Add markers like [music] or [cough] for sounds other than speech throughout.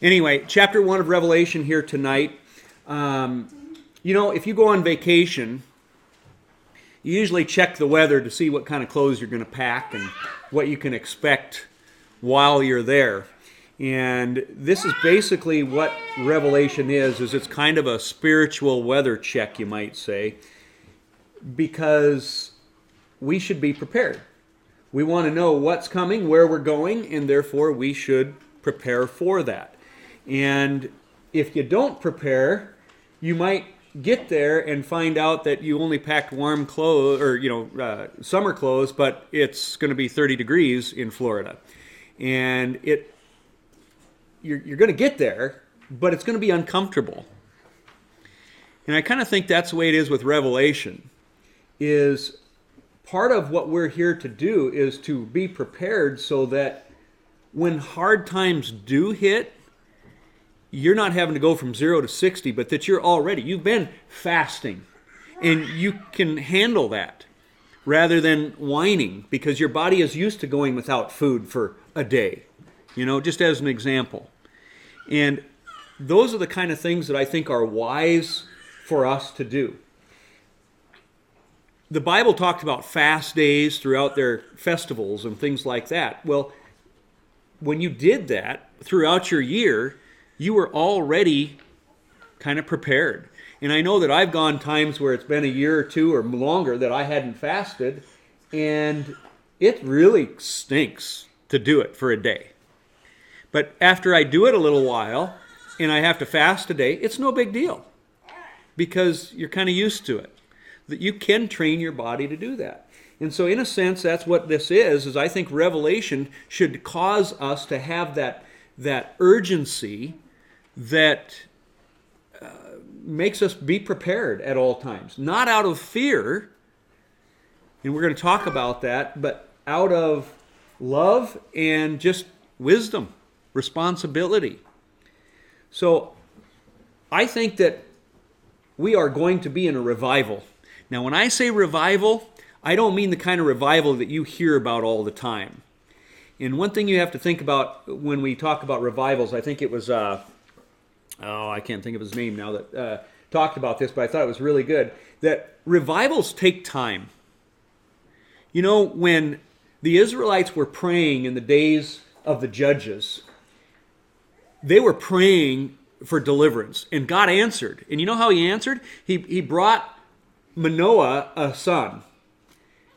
Anyway, chapter one of Revelation here tonight. Um, you know, if you go on vacation, you usually check the weather to see what kind of clothes you're going to pack and what you can expect while you're there. And this is basically what Revelation is, is it's kind of a spiritual weather check, you might say, because we should be prepared. We want to know what's coming, where we're going, and therefore we should prepare for that. And if you don't prepare, you might get there and find out that you only packed warm clothes or you know uh, summer clothes, but it's going to be 30 degrees in Florida, and it you're, you're going to get there, but it's going to be uncomfortable. And I kind of think that's the way it is with Revelation. Is part of what we're here to do is to be prepared so that when hard times do hit, you're not having to go from zero to 60, but that you're already, you've been fasting and you can handle that rather than whining because your body is used to going without food for a day, you know, just as an example. And those are the kind of things that I think are wise for us to do. The Bible talked about fast days throughout their festivals and things like that. Well, when you did that throughout your year, you were already kind of prepared. And I know that I've gone times where it's been a year or two or longer that I hadn't fasted, and it really stinks to do it for a day. But after I do it a little while and I have to fast a day, it's no big deal because you're kind of used to it. That you can train your body to do that. And so in a sense that's what this is is I think revelation should cause us to have that that urgency that uh, makes us be prepared at all times, not out of fear, and we're going to talk about that, but out of love and just wisdom, responsibility. So I think that we are going to be in a revival. Now, when I say revival, I don't mean the kind of revival that you hear about all the time. And one thing you have to think about when we talk about revivals, I think it was uh, oh, I can't think of his name now that uh, talked about this, but I thought it was really good. That revivals take time. You know, when the Israelites were praying in the days of the judges, they were praying for deliverance, and God answered. And you know how He answered? He, he brought Manoah a son.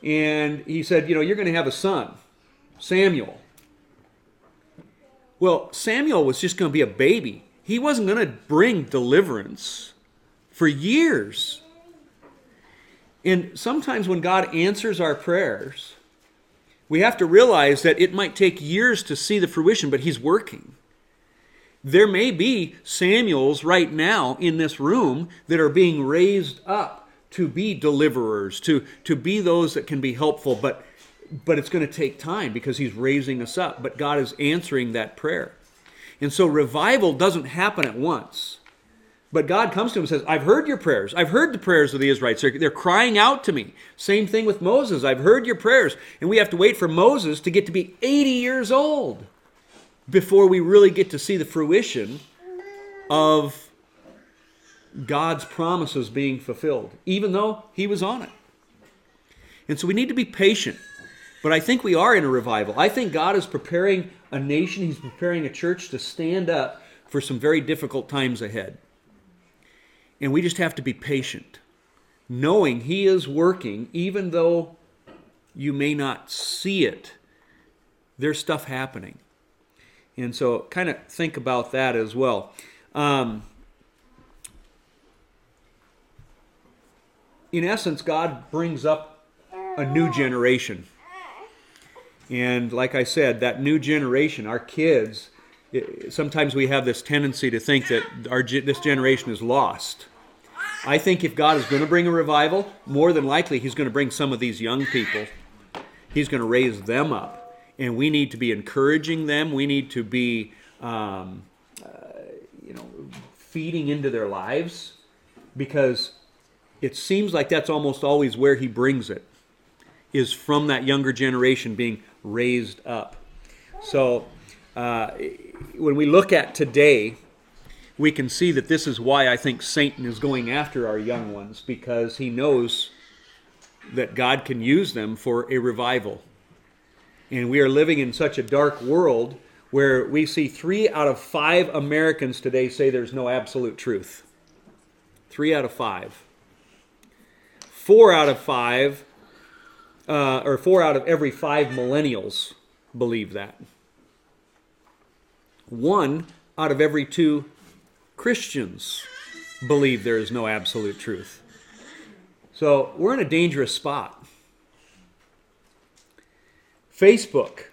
And he said, You know, you're going to have a son, Samuel. Well, Samuel was just going to be a baby. He wasn't going to bring deliverance for years. And sometimes when God answers our prayers, we have to realize that it might take years to see the fruition, but He's working. There may be Samuels right now in this room that are being raised up to be deliverers, to, to be those that can be helpful, but, but it's going to take time because He's raising us up. But God is answering that prayer. And so revival doesn't happen at once. But God comes to him and says, I've heard your prayers. I've heard the prayers of the Israelites. They're, crying out to me. Same thing with Moses. I've heard your prayers. And we have to wait for Moses to get to be 80 years old before we really get to see the fruition of God's promises being fulfilled, even though he was on it. And so we need to be patient. But I think we are in a revival. I think God is preparing a nation, He's preparing a church to stand up for some very difficult times ahead. And we just have to be patient, knowing He is working, even though you may not see it. There's stuff happening. And so, kind of think about that as well. Um, in essence, God brings up a new generation. And like I said, that new generation, our kids, sometimes we have this tendency to think that our this generation is lost. I think if God is going to bring a revival, more than likely He's going to bring some of these young people. He's going to raise them up, and we need to be encouraging them. We need to be, um, uh, you know, feeding into their lives, because it seems like that's almost always where He brings it, is from that younger generation being raised up. So uh, when we look at today, we can see that this is why I think Satan is going after our young ones because he knows that God can use them for a revival. And we are living in such a dark world where we see three out of five Americans today say there's no absolute truth. Three out of five. Four out of five, uh, or four out of every five millennials believe that. One out of every two Christians believe there is no absolute truth. So we're in a dangerous spot. Facebook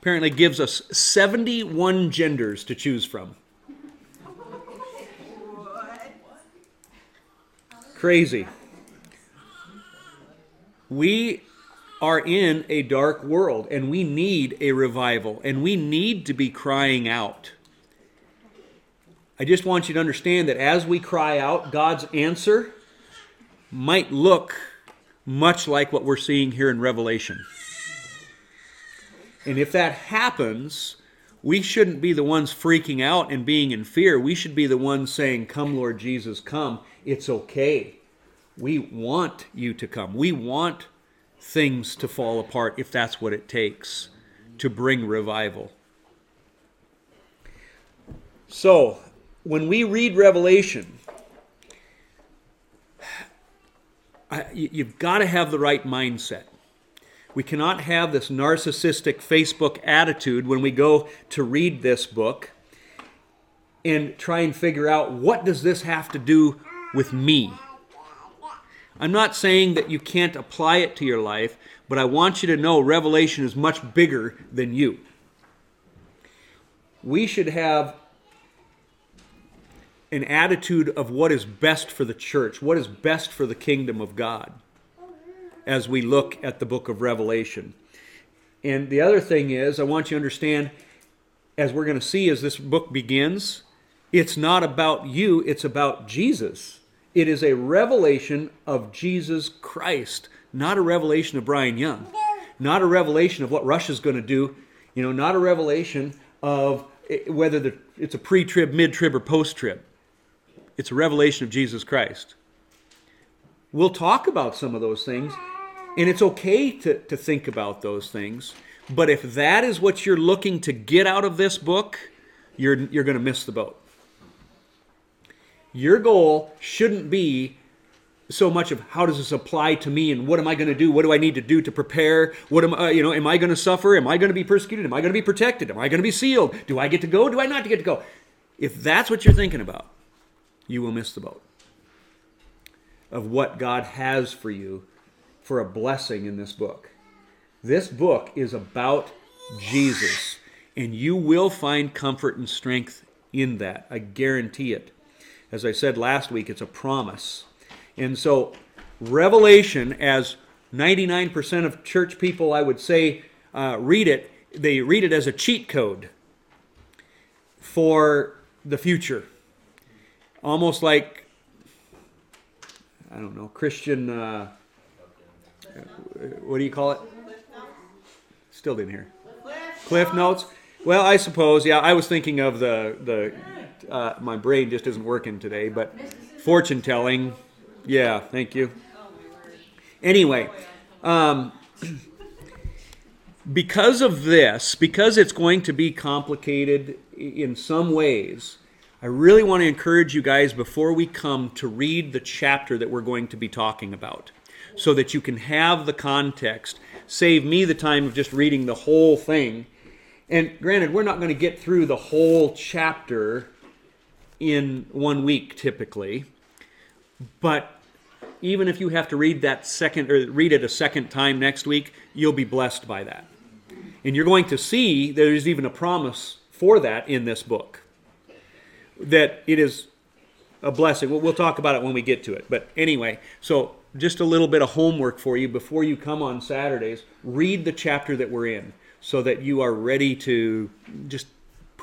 apparently gives us 71 genders to choose from. Crazy. We are in a dark world and we need a revival and we need to be crying out. I just want you to understand that as we cry out, God's answer might look much like what we're seeing here in Revelation. And if that happens, we shouldn't be the ones freaking out and being in fear. We should be the ones saying, Come, Lord Jesus, come. It's okay. We want you to come. We want things to fall apart if that's what it takes to bring revival. So, when we read Revelation, you've got to have the right mindset. We cannot have this narcissistic Facebook attitude when we go to read this book and try and figure out what does this have to do with me? I'm not saying that you can't apply it to your life, but I want you to know Revelation is much bigger than you. We should have an attitude of what is best for the church, what is best for the kingdom of God as we look at the book of Revelation. And the other thing is, I want you to understand, as we're going to see as this book begins, it's not about you, it's about Jesus. It is a revelation of Jesus Christ, not a revelation of Brian Young, not a revelation of what Russia's going to do, you know, not a revelation of eh, whether the, it's a pre trib, mid trib, or post trib. It's a revelation of Jesus Christ. We'll talk about some of those things, and it's okay to, to think about those things. But if that is what you're looking to get out of this book, you're, you're going to miss the boat. Your goal shouldn't be so much of how does this apply to me and what am I going to do? What do I need to do to prepare? What am I, you know, am I going to suffer? Am I going to be persecuted? Am I going to be protected? Am I going to be sealed? Do I get to go? Do I not get to go? If that's what you're thinking about, you will miss the boat of what God has for you for a blessing in this book. This book is about Jesus, and you will find comfort and strength in that. I guarantee it. As I said last week, it's a promise. And so, Revelation, as 99% of church people, I would say, uh, read it, they read it as a cheat code for the future. Almost like, I don't know, Christian, uh, what do you call it? Still didn't hear. Cliff notes. Well, I suppose, yeah. I was thinking of the the uh, my brain just isn't working today. But fortune telling, yeah, thank you. Anyway, um, [clears throat] because of this, because it's going to be complicated in some ways, I really want to encourage you guys before we come to read the chapter that we're going to be talking about so that you can have the context. Save me the time of just reading the whole thing. And granted, we're not going to get through the whole chapter in one week typically. But even if you have to read that second or read it a second time next week, you'll be blessed by that. And you're going to see there's even a promise for that in this book. That it is a blessing. We'll, we'll talk about it when we get to it. But anyway, so just a little bit of homework for you before you come on Saturdays. Read the chapter that we're in so that you are ready to just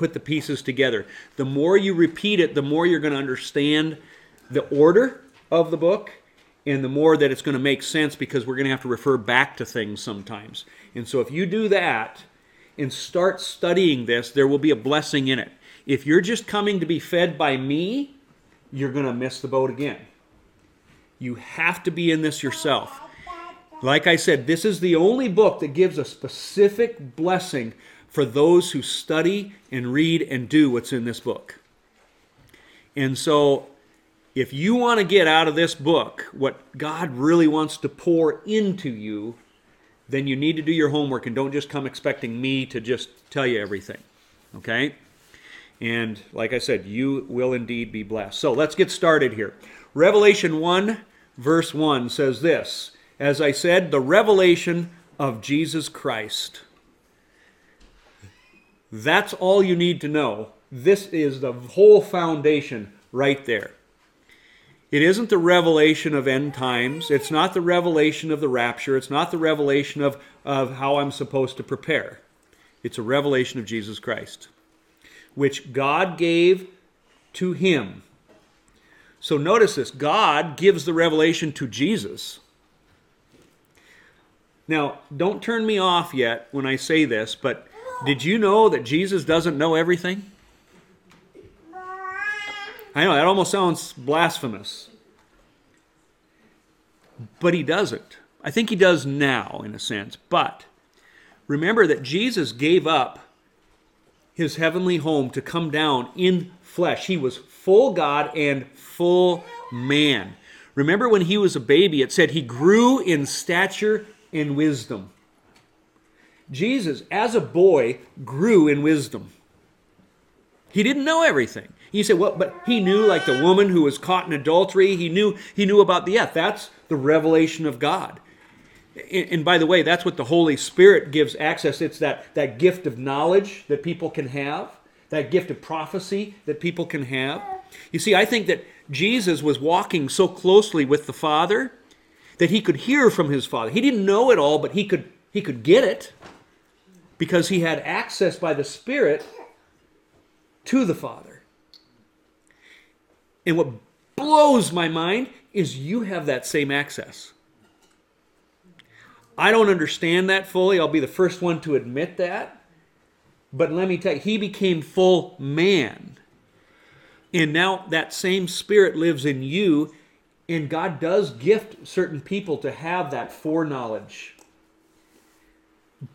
put the pieces together. The more you repeat it, the more you're going to understand the order of the book and the more that it's going to make sense because we're going to have to refer back to things sometimes. And so if you do that, and start studying this, there will be a blessing in it. If you're just coming to be fed by me, you're going to miss the boat again. You have to be in this yourself. Like I said, this is the only book that gives a specific blessing for those who study and read and do what's in this book. And so, if you want to get out of this book what God really wants to pour into you, then you need to do your homework and don't just come expecting me to just tell you everything. Okay? And like I said, you will indeed be blessed. So let's get started here. Revelation 1, verse 1 says this As I said, the revelation of Jesus Christ. That's all you need to know. This is the whole foundation right there. It isn't the revelation of end times. It's not the revelation of the rapture. It's not the revelation of, of how I'm supposed to prepare. It's a revelation of Jesus Christ, which God gave to him. So notice this God gives the revelation to Jesus. Now, don't turn me off yet when I say this, but did you know that Jesus doesn't know everything? I know that almost sounds blasphemous. But he doesn't. I think he does now, in a sense. But remember that Jesus gave up his heavenly home to come down in flesh. He was full God and full man. Remember when he was a baby, it said he grew in stature and wisdom. Jesus, as a boy, grew in wisdom. He didn't know everything. He said, well, but he knew like the woman who was caught in adultery. He knew he knew about the yeah, that's the revelation of God. And, and by the way, that's what the Holy Spirit gives access. It's that, that gift of knowledge that people can have, that gift of prophecy that people can have. You see, I think that Jesus was walking so closely with the Father that he could hear from his Father. He didn't know it all, but he could he could get it because he had access by the Spirit to the Father. And what blows my mind is you have that same access. I don't understand that fully. I'll be the first one to admit that. But let me tell you, he became full man. And now that same spirit lives in you, and God does gift certain people to have that foreknowledge.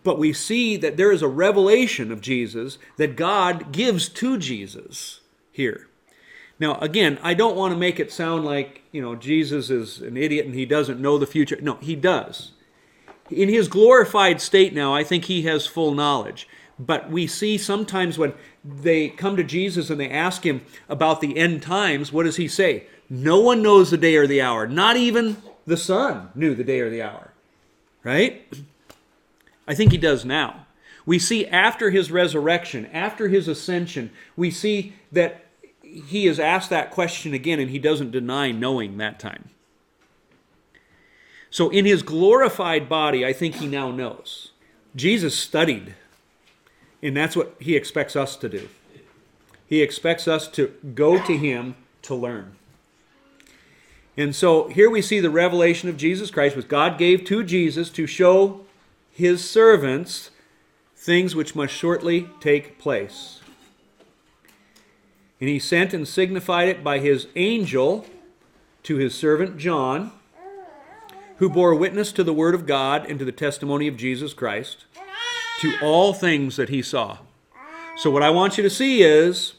But we see that there is a revelation of Jesus that God gives to Jesus here. Now, again, I don't want to make it sound like, you know, Jesus is an idiot and he doesn't know the future. No, he does. In his glorified state now, I think he has full knowledge. But we see sometimes when they come to Jesus and they ask him about the end times, what does he say? No one knows the day or the hour. Not even the Son knew the day or the hour. Right? I think he does now. We see after his resurrection, after his ascension, we see that he is asked that question again and he doesn't deny knowing that time. So, in his glorified body, I think he now knows. Jesus studied, and that's what he expects us to do. He expects us to go to him to learn. And so here we see the revelation of Jesus Christ, which God gave to Jesus to show his servants things which must shortly take place. And he sent and signified it by his angel to his servant John, who bore witness to the word of God and to the testimony of Jesus Christ, to all things that he saw. So, what I want you to see is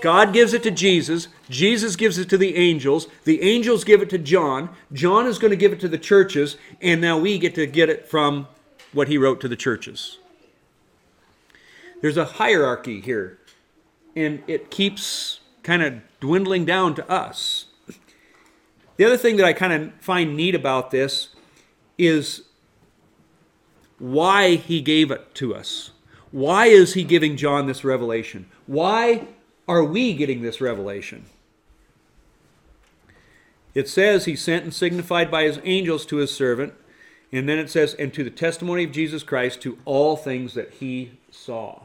God gives it to Jesus, Jesus gives it to the angels, the angels give it to John, John is going to give it to the churches, and now we get to get it from what he wrote to the churches. There's a hierarchy here and it keeps kind of dwindling down to us. The other thing that I kind of find neat about this is why he gave it to us. Why is he giving John this revelation? Why are we getting this revelation? It says he sent and signified by his angels to his servant, and then it says, and to the testimony of Jesus Christ to all things that he saw.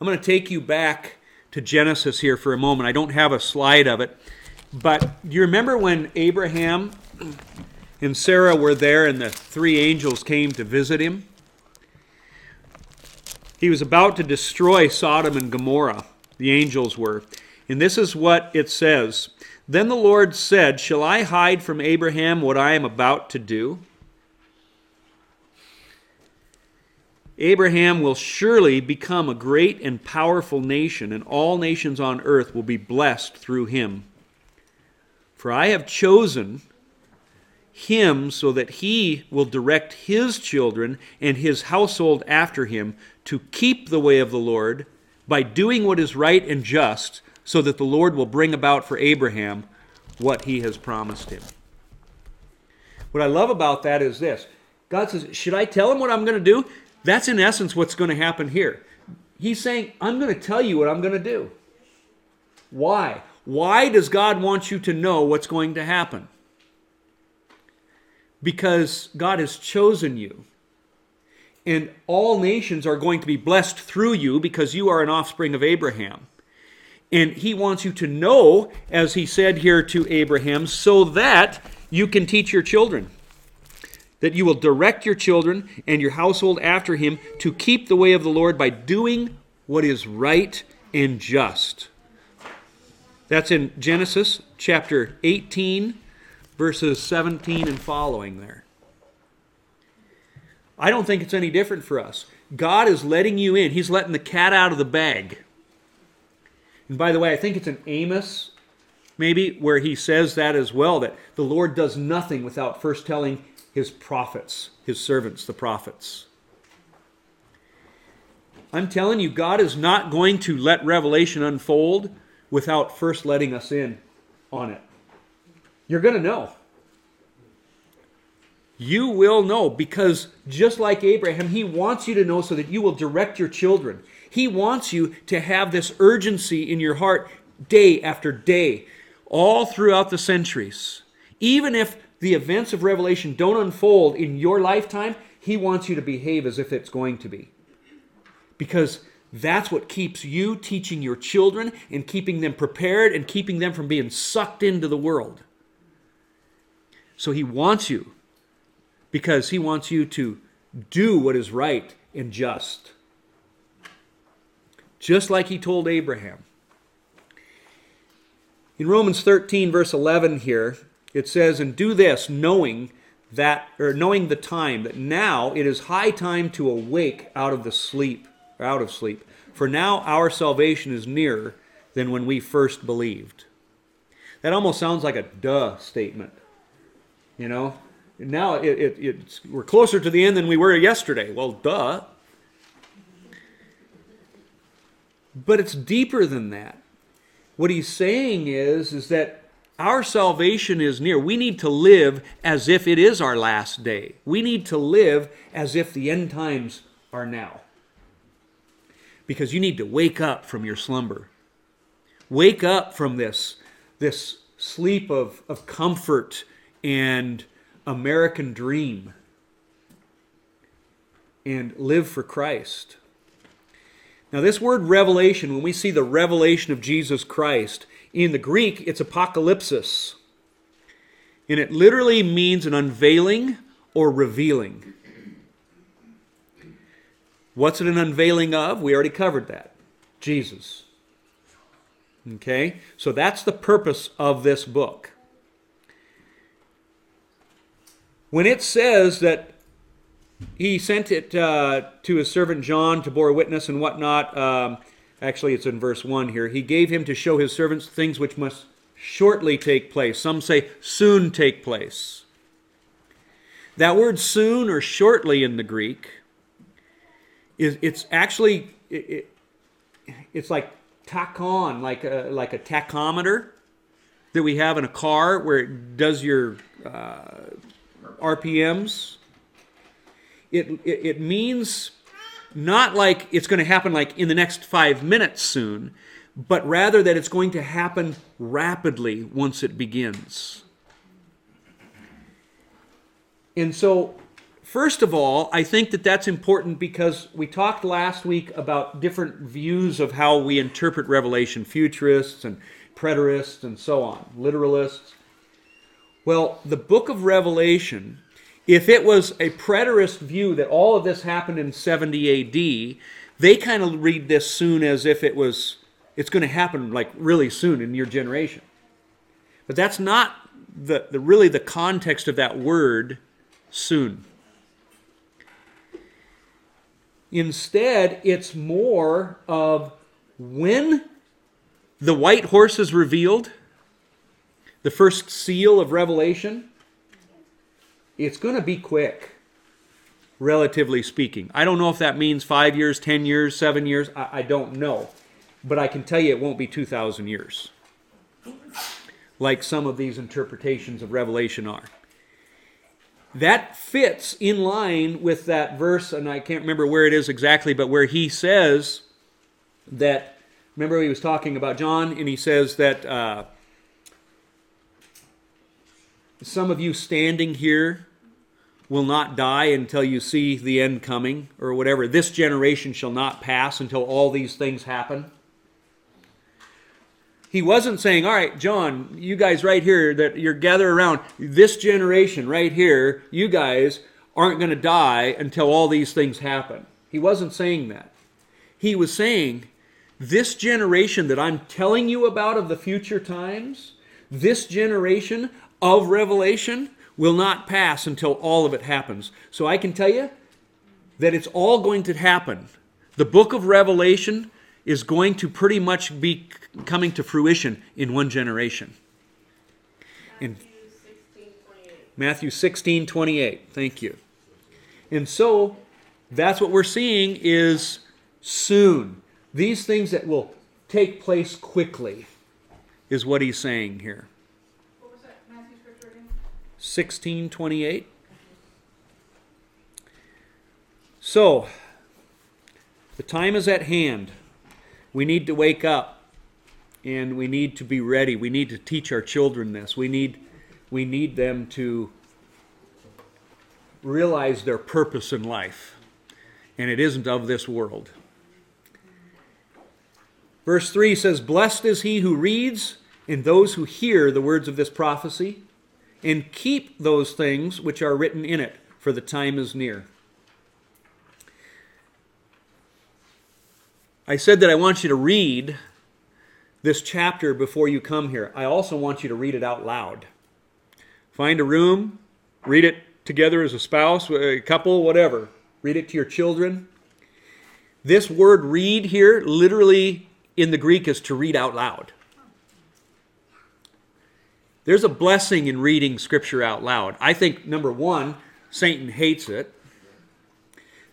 I'm going to take you back to Genesis here for a moment. I don't have a slide of it. But do you remember when Abraham and Sarah were there and the three angels came to visit him? He was about to destroy Sodom and Gomorrah. The angels were. And this is what it says Then the Lord said, Shall I hide from Abraham what I am about to do? Abraham will surely become a great and powerful nation, and all nations on earth will be blessed through him. For I have chosen him so that he will direct his children and his household after him to keep the way of the Lord by doing what is right and just, so that the Lord will bring about for Abraham what he has promised him. What I love about that is this God says, Should I tell him what I'm going to do? That's in essence what's going to happen here. He's saying, I'm going to tell you what I'm going to do. Why? Why does God want you to know what's going to happen? Because God has chosen you. And all nations are going to be blessed through you because you are an offspring of Abraham. And he wants you to know, as he said here to Abraham, so that you can teach your children that you will direct your children and your household after him to keep the way of the Lord by doing what is right and just. That's in Genesis chapter 18, verses 17 and following there. I don't think it's any different for us. God is letting you in, He's letting the cat out of the bag. And by the way, I think it's in Amos, maybe, where he says that as well that the Lord does nothing without first telling his prophets, his servants, the prophets. I'm telling you, God is not going to let revelation unfold without first letting us in on it. You're going to know. You will know because just like Abraham, he wants you to know so that you will direct your children. He wants you to have this urgency in your heart day after day, all throughout the centuries. Even if the events of Revelation don't unfold in your lifetime, He wants you to behave as if it's going to be. Because that's what keeps you teaching your children and keeping them prepared and keeping them from being sucked into the world. So He wants you because He wants you to do what is right and just. Just like He told Abraham. In Romans 13, verse 11, here, it says, And do this, knowing that, or knowing the time, that now it is high time to awake out of the sleep, or out of sleep. For now our salvation is nearer than when we first believed. That almost sounds like a duh statement. You know? Now it, it, it's, we're closer to the end than we were yesterday. Well, duh. But it's deeper than that. What he's saying is, is that our salvation is near. We need to live as if it is our last day. We need to live as if the end times are now. Because you need to wake up from your slumber. Wake up from this, this sleep of, of comfort and American dream and live for Christ. Now, this word revelation, when we see the revelation of Jesus Christ, in the Greek, it's apocalypsis. And it literally means an unveiling or revealing. What's it an unveiling of? We already covered that. Jesus. Okay? So that's the purpose of this book. When it says that he sent it uh, to his servant John to bear witness and whatnot, um, Actually, it's in verse 1 here. He gave him to show his servants things which must shortly take place. Some say soon take place. That word soon or shortly in the Greek is it's actually it, it, it's like tachon, like a, like a tachometer that we have in a car where it does your uh, RPMs. It, it, it means not like it's going to happen like in the next five minutes soon, but rather that it's going to happen rapidly once it begins. And so, first of all, I think that that's important because we talked last week about different views of how we interpret Revelation futurists and preterists and so on, literalists. Well, the book of Revelation if it was a preterist view that all of this happened in 70 AD, they kind of read this soon as if it was it's going to happen like really soon in your generation. But that's not the, the really the context of that word soon. Instead, it's more of when the white horse is revealed, the first seal of Revelation, it's going to be quick, relatively speaking. I don't know if that means five years, ten years, seven years. I, I don't know. But I can tell you it won't be 2,000 years, like some of these interpretations of Revelation are. That fits in line with that verse, and I can't remember where it is exactly, but where he says that, remember he was talking about John, and he says that uh, some of you standing here will not die until you see the end coming, or whatever. This generation shall not pass until all these things happen. He wasn't saying, All right, John, you guys right here that you're gathered around, this generation right here, you guys aren't going to die until all these things happen. He wasn't saying that. He was saying, This generation that I'm telling you about of the future times, this generation of Revelation will not pass until all of it happens. So I can tell you that it's all going to happen. The book of Revelation is going to pretty much be coming to fruition in one generation. In Matthew 16 28. Thank you. And so that's what we're seeing is soon. These things that will take place quickly is what he's saying here. 1628. So, the time is at hand. We need to wake up and we need to be ready. We need to teach our children this. We need, we need them to realize their purpose in life, and it isn't of this world. Verse 3 says, Blessed is he who reads and those who hear the words of this prophecy and keep those things which are written in it, for the time is near. I said that I want you to read this chapter before you come here. I also want you to read it out loud. Find a room, read it together as a spouse, a couple, whatever. Read it to your children. This word read here, literally in the Greek, is to read out loud. There's a blessing in reading Scripture out loud. I think, number one, Satan hates it.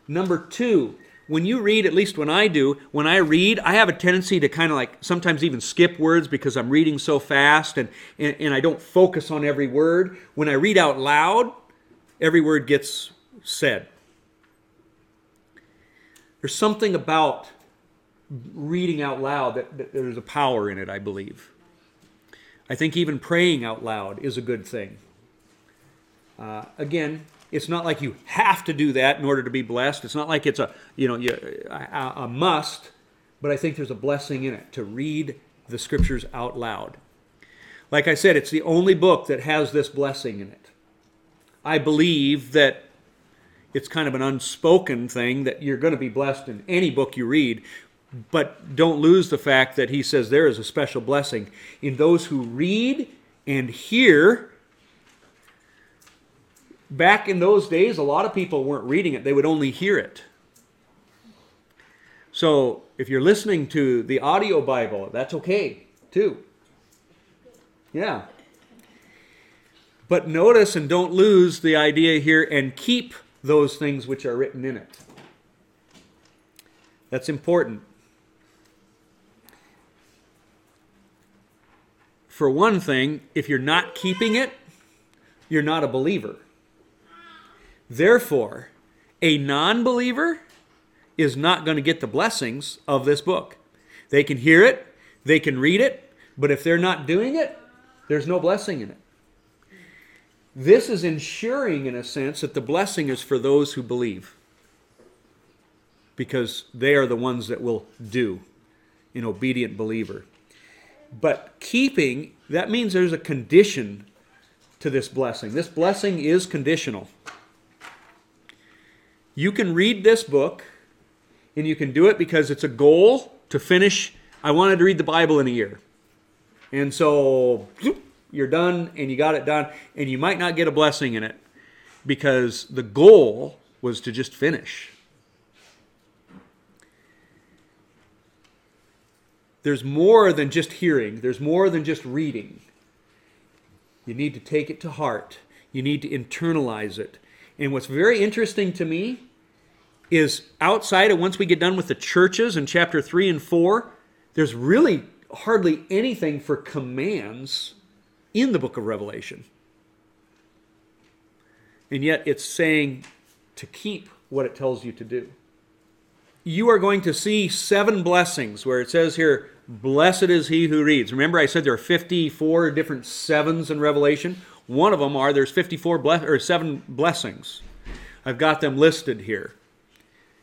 Number two, when you read, at least when I do, when I read, I have a tendency to kind of like sometimes even skip words because I'm reading so fast and, and, and, I don't focus on every word. When I read out loud, every word gets said. There's something about reading out loud that, that there's a power in it, I believe. I think even praying out loud is a good thing. Uh, again, it's not like you have to do that in order to be blessed. It's not like it's a you know a, a must, but I think there's a blessing in it to read the scriptures out loud. Like I said, it's the only book that has this blessing in it. I believe that it's kind of an unspoken thing that you're going to be blessed in any book you read, but don't lose the fact that he says there is a special blessing in those who read and hear. Back in those days, a lot of people weren't reading it, they would only hear it. So if you're listening to the audio Bible, that's okay too. Yeah. But notice and don't lose the idea here and keep those things which are written in it. That's important. For one thing, if you're not keeping it, you're not a believer. Therefore, a non believer is not going to get the blessings of this book. They can hear it, they can read it, but if they're not doing it, there's no blessing in it. This is ensuring, in a sense, that the blessing is for those who believe because they are the ones that will do, an obedient believer. But keeping, that means there's a condition to this blessing. This blessing is conditional. You can read this book and you can do it because it's a goal to finish. I wanted to read the Bible in a year. And so you're done and you got it done, and you might not get a blessing in it because the goal was to just finish. There's more than just hearing, there's more than just reading. You need to take it to heart, you need to internalize it. And what's very interesting to me is outside of once we get done with the churches in chapter 3 and 4, there's really hardly anything for commands in the book of Revelation. And yet it's saying to keep what it tells you to do. You are going to see seven blessings where it says here, Blessed is he who reads. Remember, I said there are 54 different sevens in Revelation? One of them are there's 54 bless, or seven blessings. I've got them listed here.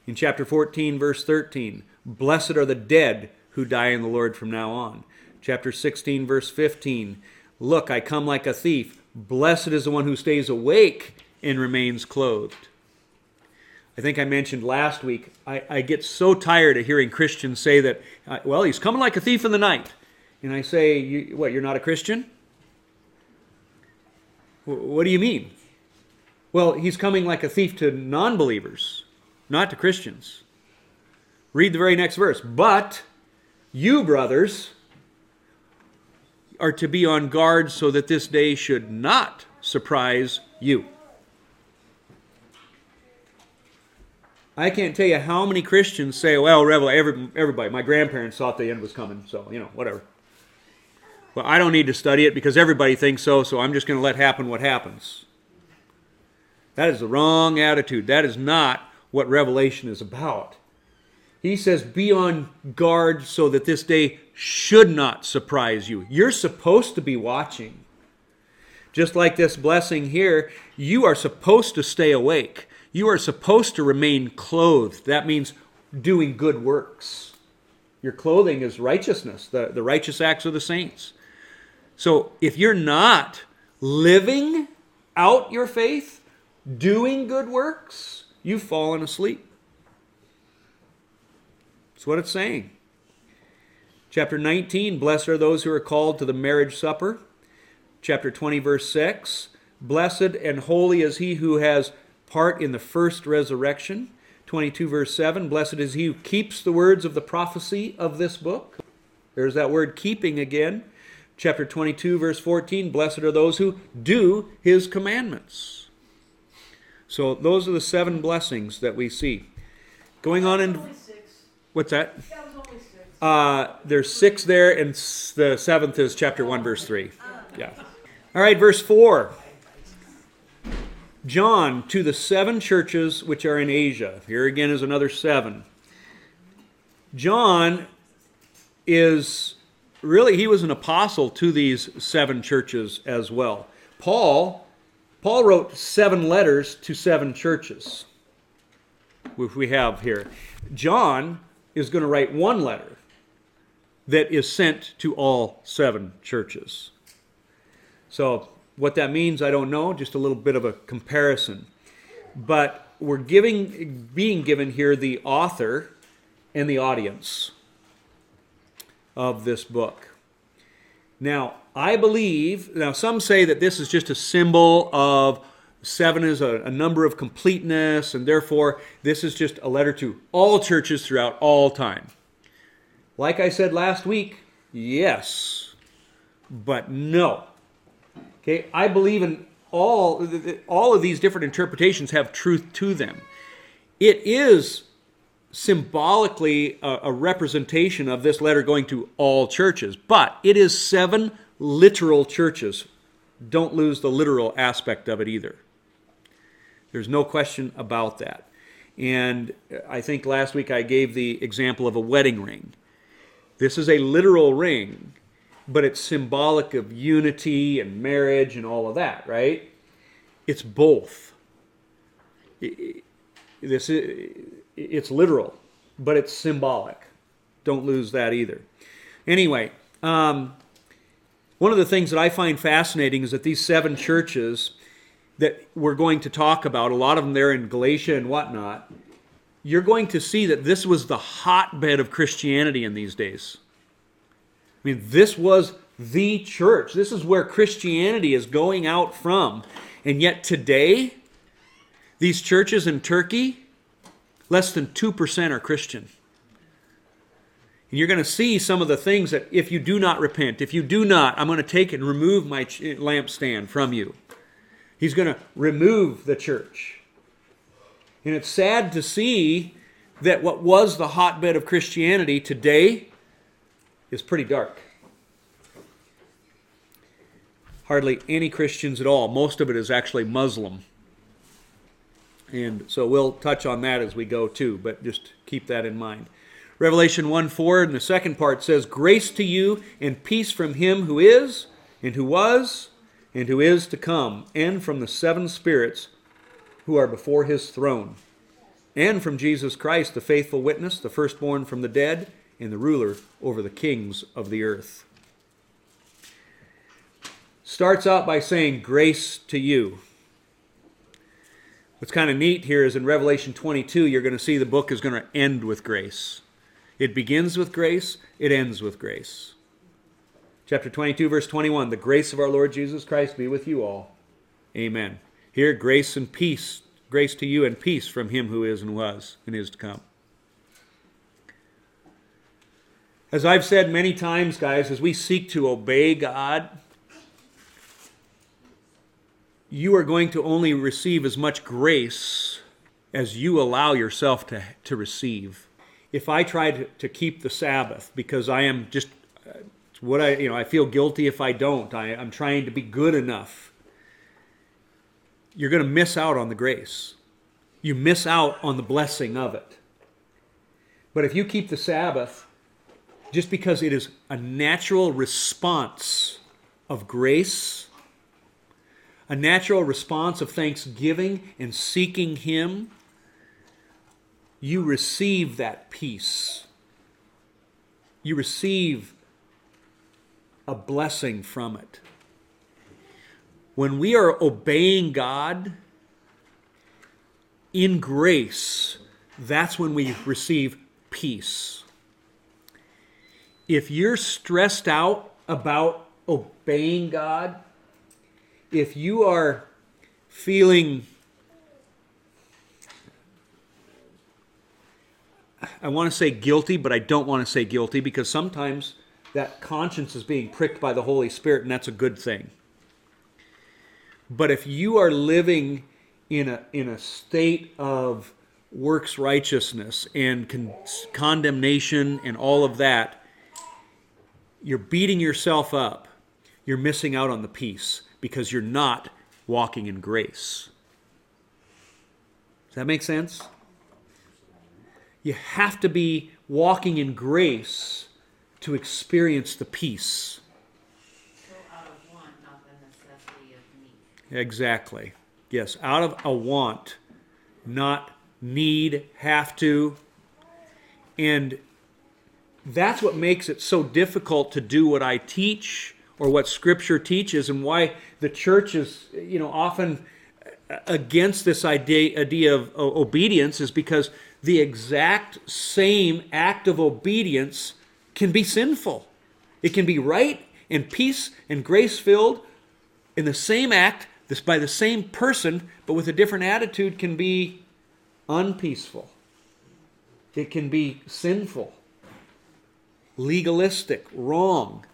In chapter 14, verse 13, Blessed are the dead who die in the Lord from now on. Chapter 16, verse 15, Look, I come like a thief. Blessed is the one who stays awake and remains clothed. I think I mentioned last week, I, I get so tired of hearing Christians say that, uh, well, he's coming like a thief in the night. And I say, you, what, you're not a Christian? W- what do you mean? Well, he's coming like a thief to non believers, not to Christians. Read the very next verse. But you, brothers, are to be on guard so that this day should not surprise you. I can't tell you how many Christians say, well, Revel, every, everybody, my grandparents thought the end was coming, so, you know, whatever. Well, I don't need to study it because everybody thinks so, so I'm just going to let happen what happens. That is the wrong attitude. That is not what Revelation is about. He says, be on guard so that this day should not surprise you. You're supposed to be watching. Just like this blessing here, you are supposed to stay awake. You are supposed to remain clothed. That means doing good works. Your clothing is righteousness, the, the righteous acts of the saints. So if you're not living out your faith, doing good works, you've fallen asleep. That's what it's saying. Chapter 19 Blessed are those who are called to the marriage supper. Chapter 20, verse 6 Blessed and holy is he who has part in the first resurrection. 22, verse 7 Blessed is he who keeps the words of the prophecy of this book. There's that word keeping again. Chapter 22, verse 14 Blessed are those who do his commandments. So those are the seven blessings that we see. Going on in. What's that? Uh, there's six there, and the seventh is chapter 1, verse 3. Yeah. All right, verse 4. John to the seven churches which are in Asia. Here again is another seven. John is really he was an apostle to these seven churches as well. Paul Paul wrote seven letters to seven churches. Which we have here. John is going to write one letter that is sent to all seven churches. So what that means, I don't know, just a little bit of a comparison. But we're giving, being given here the author and the audience of this book. Now, I believe, now some say that this is just a symbol of seven is a, a, number of completeness, and therefore this is just a letter to all churches throughout all time. Like I said last week, yes, but no. Okay, I believe in all all of these different interpretations have truth to them. It is symbolically a, a representation of this letter going to all churches, but it is seven literal churches. Don't lose the literal aspect of it either. There's no question about that. And I think last week I gave the example of a wedding ring. This is a literal ring, but it's symbolic of unity and marriage and all of that, right? It's both. This it's literal, but it's symbolic. Don't lose that either. Anyway, um, one of the things that I find fascinating is that these seven churches that we're going to talk about, a lot of them there in Galatia and whatnot, you're going to see that this was the hotbed of Christianity in these days. I mean, this was the church. This is where Christianity is going out from. And yet today, these churches in Turkey, less than 2% are Christian. And you're going to see some of the things that if you do not repent, if you do not, I'm going to take and remove my eh, lampstand from you. He's going to remove the church. And it's sad to see that what was the hotbed of Christianity today is pretty dark. Hardly any Christians at all. Most of it is actually Muslim. And so we'll touch on that as we go too, but just keep that in mind. Revelation 1 4 in the second part says, Grace to you and peace from him who is, and who was, and who is to come, and from the seven spirits who are before his throne, and from Jesus Christ, the faithful witness, the firstborn from the dead, and the ruler over the kings of the earth. Starts out by saying, Grace to you. What's kind of neat here is in Revelation 22, you're going to see the book is going to end with grace. It begins with grace, it ends with grace. Chapter 22, verse 21 The grace of our Lord Jesus Christ be with you all. Amen. Here, grace and peace Grace to you and peace from him who is and was and is to come. As I've said many times, guys, as we seek to obey God, you are going to only receive as much grace as you allow yourself to, to receive. If I try to, to keep the Sabbath because I am just what I, you know, I feel guilty if I don't, I, I'm trying to be good enough you're going to miss out on the grace. You miss out on the blessing of it. But if you keep the Sabbath, just because it is a natural response of grace, a natural response of thanksgiving and seeking Him, you receive that peace. You receive a blessing from it when we are obeying God in grace, that's when we receive peace. If you're stressed out about obeying God, if you are feeling, I want to say guilty, but I don't want to say guilty because sometimes that conscience is being pricked by the Holy Spirit, and that's a good thing. But if you are living in a, in a state of works righteousness and con- condemnation and all of that, you're beating yourself up. You're missing out on the peace because you're not walking in grace. Does that make sense? You have to be walking in grace to experience the peace. Exactly. Yes, out of a want, not need, have to. And that's what makes it so difficult to do what I teach or what Scripture teaches, and why the church is, you know, often against this idea, idea of obedience is because the exact same act of obedience can be sinful. It can be right and peace and grace filled in the same act, this by the same person, but with a different attitude, can be unpeaceful. It can be sinful, legalistic, wrong.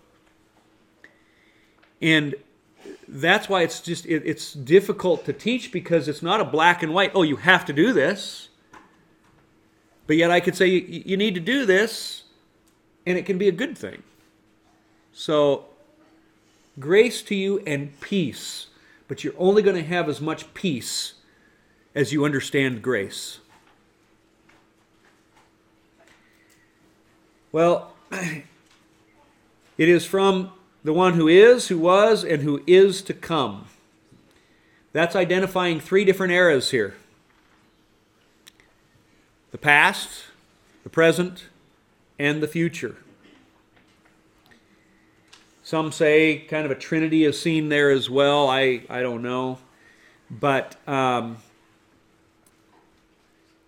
And that's why it's just it, it's difficult to teach because it's not a black and white oh you have to do this but yet i could say you, you need to do this and it can be a good thing so grace to you and peace but you're only going to have as much peace as you understand grace. Well, it is from the one who is, who was, and who is to come. That's identifying three different eras here the past, the present, and the future. Some say kind of a trinity is seen there as well. I, I don't know. But um,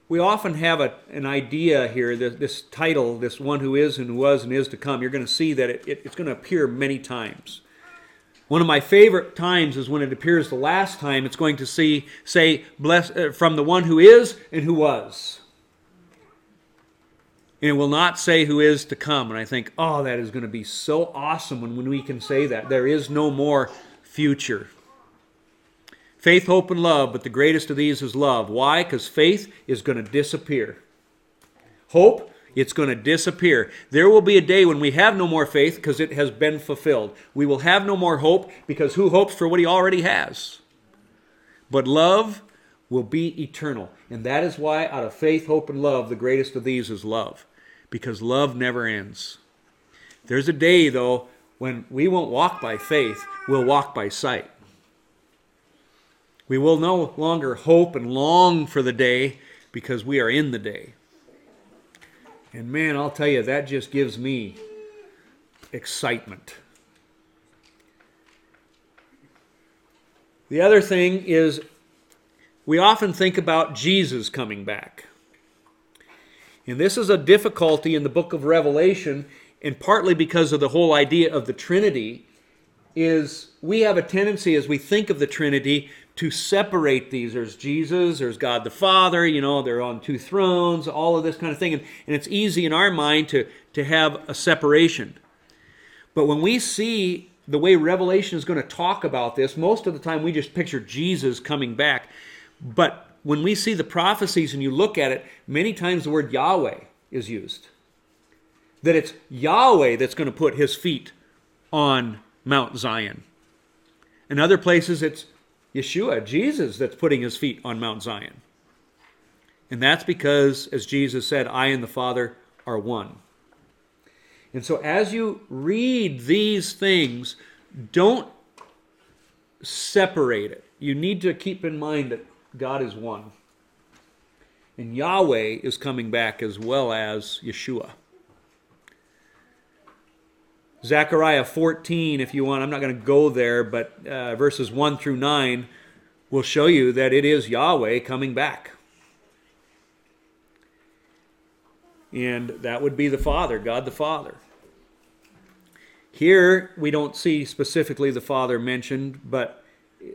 we often have a, an idea here, this, this title, this one who is and who was and is to come. You're going to see that it, it, it's going to appear many times. One of my favorite times is when it appears the last time. It's going to see say bless uh, from the one who is and who was. And it will not say who is to come. And I think, oh, that is going to be so awesome when, when we can say that. There is no more future. Faith, hope, and love, but the greatest of these is love. Why? Because faith is going to disappear. Hope, it's going to disappear. There will be a day when we have no more faith because it has been fulfilled. We will have no more hope because who hopes for what he already has? But love will be eternal. And that is why, out of faith, hope, and love, the greatest of these is love. Because love never ends. There's a day, though, when we won't walk by faith, we'll walk by sight. We will no longer hope and long for the day because we are in the day. And man, I'll tell you, that just gives me excitement. The other thing is, we often think about Jesus coming back. And this is a difficulty in the book of Revelation, and partly because of the whole idea of the Trinity, is we have a tendency as we think of the Trinity to separate these. There's Jesus, there's God the Father, you know, they're on two thrones, all of this kind of thing. And, and it's easy in our mind to, to have a separation. But when we see the way Revelation is going to talk about this, most of the time we just picture Jesus coming back. But when we see the prophecies and you look at it, many times the word Yahweh is used. That it's Yahweh that's going to put his feet on Mount Zion. In other places, it's Yeshua, Jesus, that's putting his feet on Mount Zion. And that's because, as Jesus said, I and the Father are one. And so, as you read these things, don't separate it. You need to keep in mind that God is one. And Yahweh is coming back as well as Yeshua. Zechariah 14, if you want, I'm not going to go there, but uh, verses 1 through 9 will show you that it is Yahweh coming back. And that would be the Father, God the Father. Here, we don't see specifically the Father mentioned, but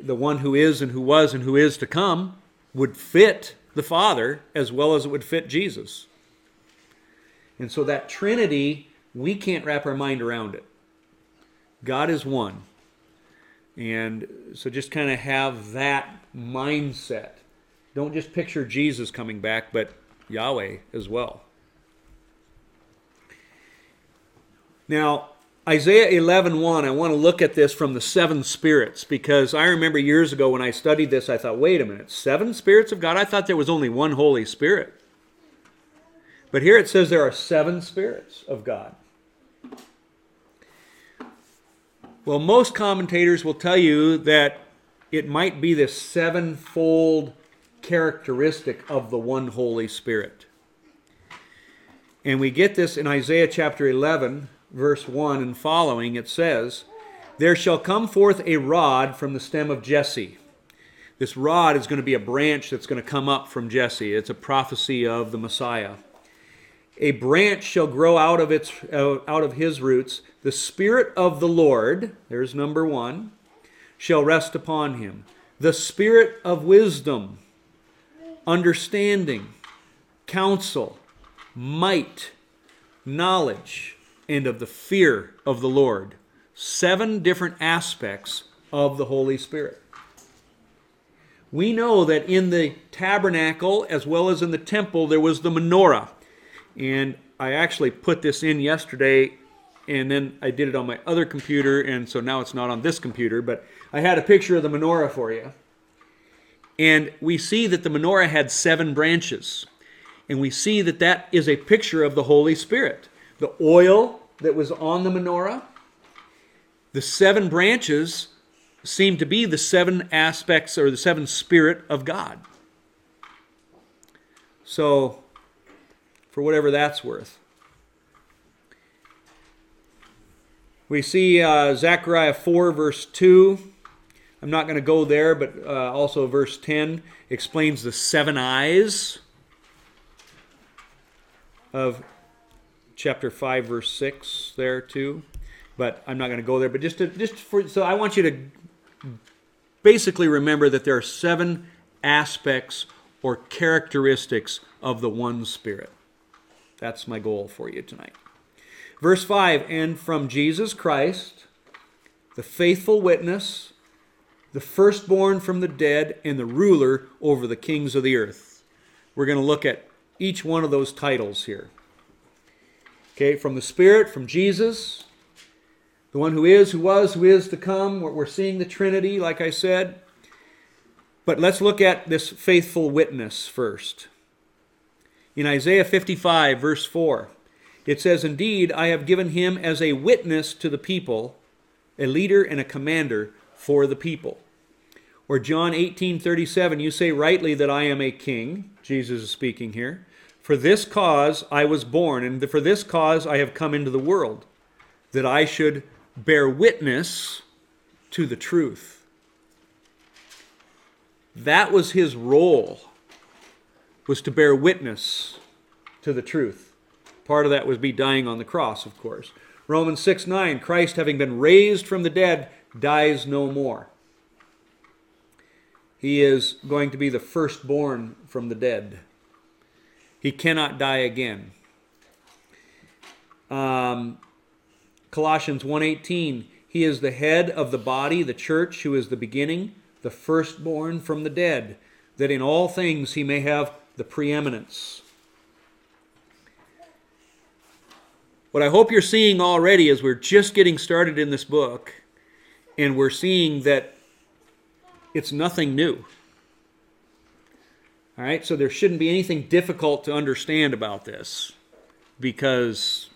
the one who is and who was and who is to come would fit the Father as well as it would fit Jesus. And so that Trinity we can't wrap our mind around it. God is one. And so just kind of have that mindset. Don't just picture Jesus coming back, but Yahweh as well. Now, Isaiah 11:1, 1, I want to look at this from the seven spirits because I remember years ago when I studied this, I thought, wait a minute, seven spirits of God? I thought there was only one Holy Spirit. But here it says there are seven spirits of God. Well, most commentators will tell you that it might be the sevenfold characteristic of the one Holy Spirit. And we get this in Isaiah chapter 11, verse 1 and following. It says, There shall come forth a rod from the stem of Jesse. This rod is going to be a branch that's going to come up from Jesse. It's a prophecy of the Messiah. A branch shall grow out of its out of his roots. The spirit of the Lord, there's number 1, shall rest upon him. The spirit of wisdom, understanding, counsel, might, knowledge, and of the fear of the Lord. Seven different aspects of the Holy Spirit. We know that in the tabernacle as well as in the temple there was the menorah. And I actually put this in yesterday and then I did it on my other computer, and so now it's not on this computer, but I had a picture of the menorah for you. And we see that the menorah had seven branches. And we see that that is a picture of the Holy Spirit. The oil that was on the menorah, the seven branches seem to be the seven aspects or the seven spirit of God. So, for whatever that's worth. We see uh, Zechariah 4, verse 2. I'm not going to go there, but uh, also verse 10 explains the seven eyes. of chapter 5, verse 6 there too. But I'm not going to go there. But just to, just for, so I want you to basically remember that there are seven aspects or characteristics of the one Spirit. That's my goal for you tonight. Verse 5 And from Jesus Christ, the faithful witness, the firstborn from the dead, and the ruler over the kings of the earth. We're going to look at each one of those titles here. Okay, from the Spirit, from Jesus, the one who is, who was, who is to come. We're seeing the Trinity, like I said. But let's look at this faithful witness first. In Isaiah 55, verse 4, it says, Indeed, I have given him as a witness to the people, a leader and a commander for the people. Or John 18, 37, you say rightly that I am a king. Jesus is speaking here. For this cause I was born, and for this cause I have come into the world, that I should bear witness to the truth. That was his role, was to bear witness to the truth. Part of that was be dying on the cross, of course. Romans 6 9, Christ having been raised from the dead dies no more. He is going to be the firstborn from the dead. He cannot die again. Um, Colossians 1:18 He is the head of the body the church who is the beginning the firstborn from the dead that in all things he may have the preeminence. What I hope you're seeing already is we're just getting started in this book and we're seeing that it's nothing new. All right, so there shouldn't be anything difficult to understand about this because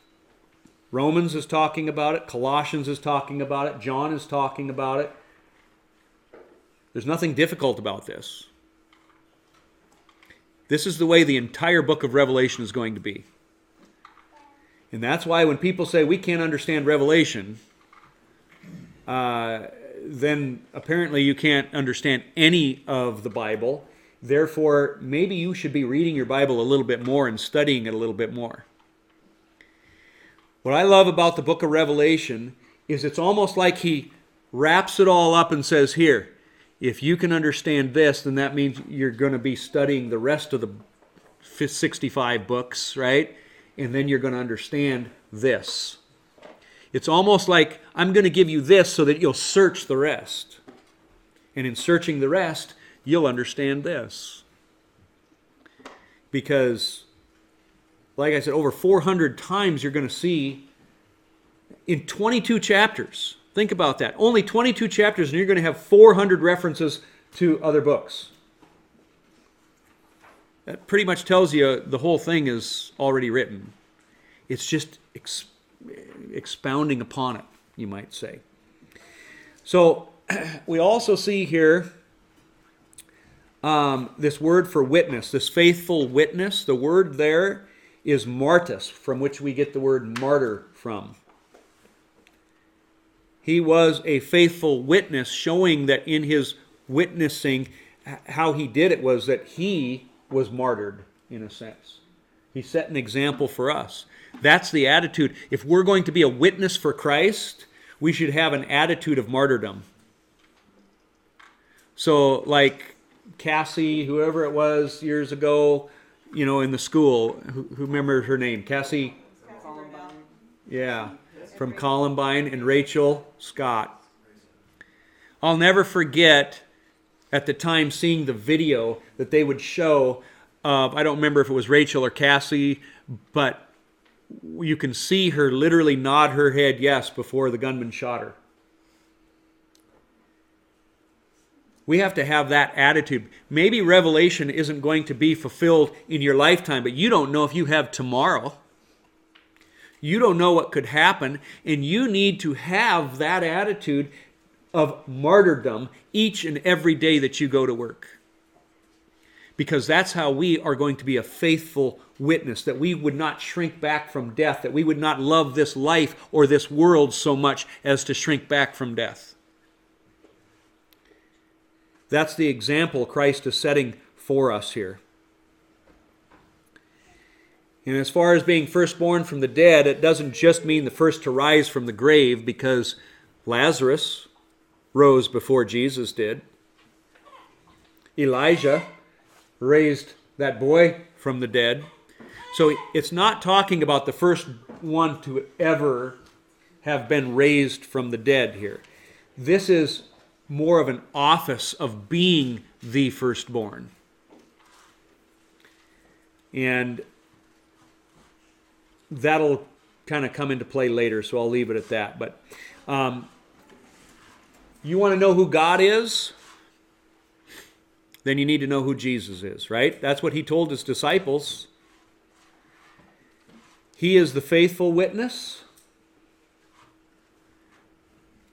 Romans is talking about it, Colossians is talking about it, John is talking about it. There's nothing difficult about this. This is the way the entire book of Revelation is going to be. And that's why when people say we can't understand Revelation, uh, then apparently you can't understand any of the Bible. Therefore, maybe you should be reading your Bible a little bit more and studying it a little bit more. What I love about the book of Revelation is it's almost like he wraps it all up and says, Here, if you can understand this, then that means you're going to be studying the rest of the 65 books, right? And then you're going to understand this. It's almost like I'm going to give you this so that you'll search the rest. And in searching the rest, you'll understand this. Because like I said, over 400 times you're going to see in 22 chapters. Think about that. Only 22 chapters, and you're going to have 400 references to other books. That pretty much tells you the whole thing is already written. It's just ex- expounding upon it, you might say. So [clears throat] we also see here um, this word for witness, this faithful witness. The word there is martus, from which we get the word martyr from. He was a faithful witness, showing that in his witnessing, how he did it was that he was martyred, in a sense. He set an example for us. That's the attitude. If we're going to be a witness for Christ, we should have an attitude of martyrdom. So, like Cassie, whoever it was years ago, you know, in the school. Who, who remembers her name? Cassie? Columbine. Yeah, from Columbine and Rachel Scott. I'll never forget at the time seeing the video that they would show of, I don't remember if it was Rachel or Cassie, but you can see her literally nod her head yes before the gunman shot her. We have to have that attitude. Maybe revelation isn't going to be fulfilled in your lifetime, but you don't know if you have tomorrow. You don't know what could happen, and you need to have that attitude of martyrdom each and every day that you go to work. Because that's how we are going to be a faithful witness, that we would not shrink back from death, that we would not love this life or this world so much as to shrink back from death. That's the example Christ is setting for us here. And as far as being firstborn from the dead, it doesn't just mean the first to rise from the grave because Lazarus rose before Jesus did. Elijah raised that boy from the dead. So it's not talking about the first one to ever have been raised from the dead here. This is more of an office of being the firstborn. And that'll kind of come into play later, so I'll leave it at that. But um, you want to know who God is? Then you need to know who Jesus is, right? That's what he told his disciples. He is the faithful witness.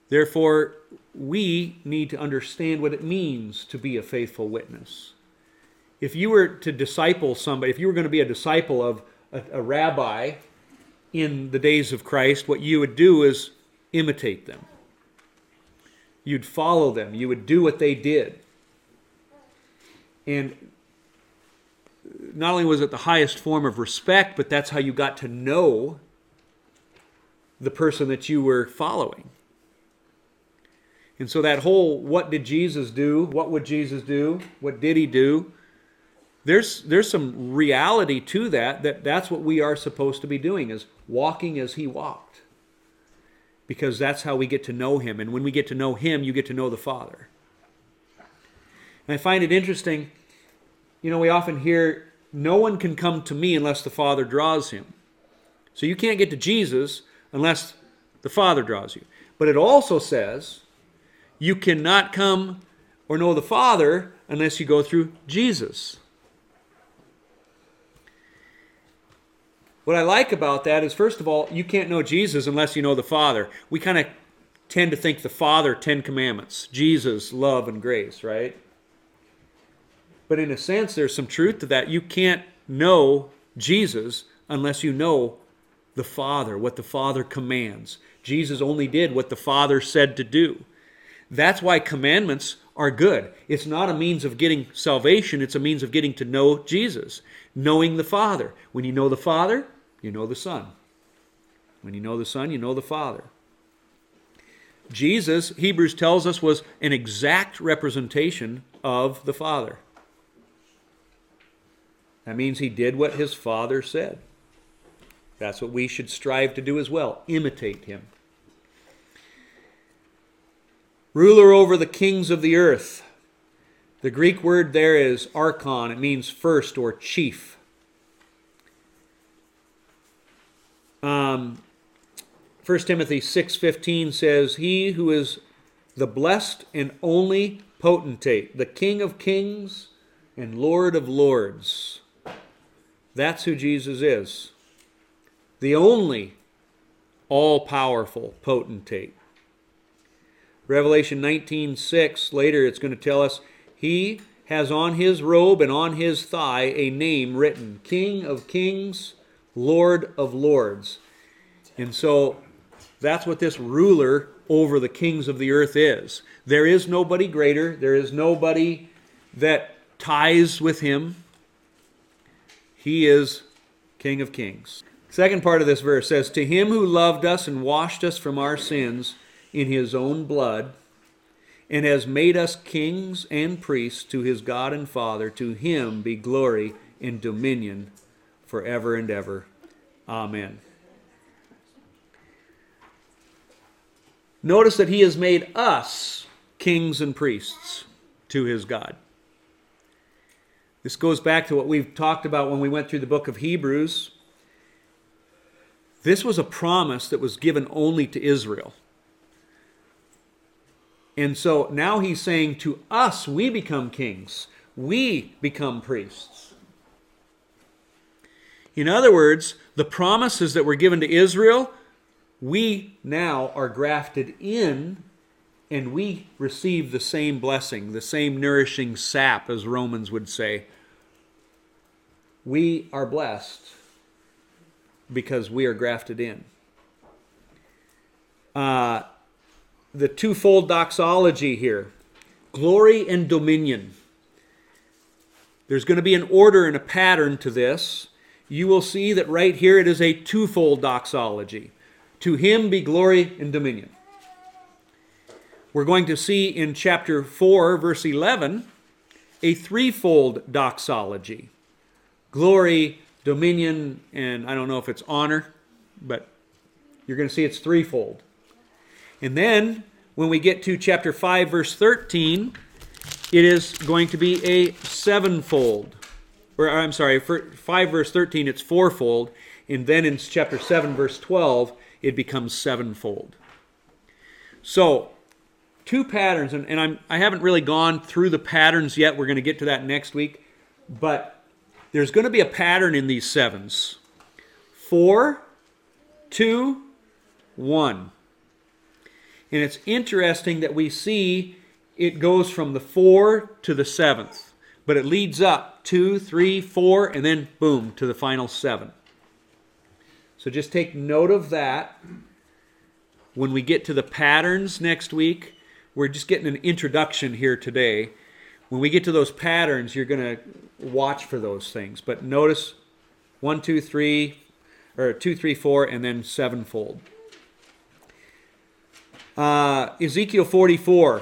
Therefore, we need to understand what it means to be a faithful witness. If you were to disciple somebody, if you were going to be a disciple of a, a rabbi in the days of Christ, what you would do is imitate them. You'd follow them. You would do what they did. And not only was it the highest form of respect, but that's how you got to know the person that you were following. And so that whole what did Jesus do? What would Jesus do? What did he do? There's there's some reality to that that that's what we are supposed to be doing is walking as he walked. Because that's how we get to know him and when we get to know him, you get to know the Father. And I find it interesting you know, we often hear no one can come to me unless the Father draws him. So you can't get to Jesus unless the Father draws you. But it also says you cannot come or know the Father unless you go through Jesus. What I like about that is, first of all, you can't know Jesus unless you know the Father. We kind of tend to think the Father, Ten Commandments, Jesus, love, and grace, right? But in a sense, there's some truth to that. You can't know Jesus unless you know the Father, what the Father commands. Jesus only did what the Father said to do. That's why commandments are good. It's not a means of getting salvation, it's a means of getting to know Jesus, knowing the Father. When you know the Father, you know the Son. When you know the Son, you know the Father. Jesus, Hebrews tells us, was an exact representation of the Father. That means he did what his father said. That's what we should strive to do as well imitate him. Ruler over the kings of the earth. The Greek word there is archon, it means first or chief. Um, 1 Timothy 6:15 says, "He who is the blessed and only potentate, the King of kings and Lord of lords." That's who Jesus is. The only all powerful potentate. Revelation 19:6 later it's going to tell us he has on his robe and on his thigh a name written King of Kings, Lord of Lords. And so that's what this ruler over the kings of the earth is. There is nobody greater, there is nobody that ties with him. He is King of Kings. Second part of this verse says, To him who loved us and washed us from our sins in his own blood, and has made us kings and priests to his God and Father, to him be glory and dominion forever and ever. Amen. Notice that he has made us kings and priests to his God. This goes back to what we've talked about when we went through the book of Hebrews. This was a promise that was given only to Israel. And so now he's saying to us, we become kings, we become priests. In other words, the promises that were given to Israel, we now are grafted in and we receive the same blessing, the same nourishing sap, as Romans would say. We are blessed because we are grafted in. Uh, the twofold doxology here glory and dominion. There's going to be an order and a pattern to this. You will see that right here it is a twofold doxology. To him be glory and dominion. We're going to see in chapter 4, verse 11, a threefold doxology glory, dominion, and I don't know if it's honor, but you're going to see it's threefold. And then when we get to chapter 5, verse 13, it is going to be a sevenfold. Or I'm sorry, 5 verse 13, it's fourfold. And then in chapter 7, verse 12, it becomes sevenfold. So, two patterns, and, and I'm, I haven't really gone through the patterns yet. We're going to get to that next week. But there's going to be a pattern in these sevens four, two, one. And it's interesting that we see it goes from the four to the seventh, but it leads up two, three, four, and then boom to the final seven. So just take note of that. When we get to the patterns next week, we're just getting an introduction here today. When we get to those patterns, you're going to watch for those things. But notice one, two, three, or two, three, four, and then sevenfold. Uh, Ezekiel 44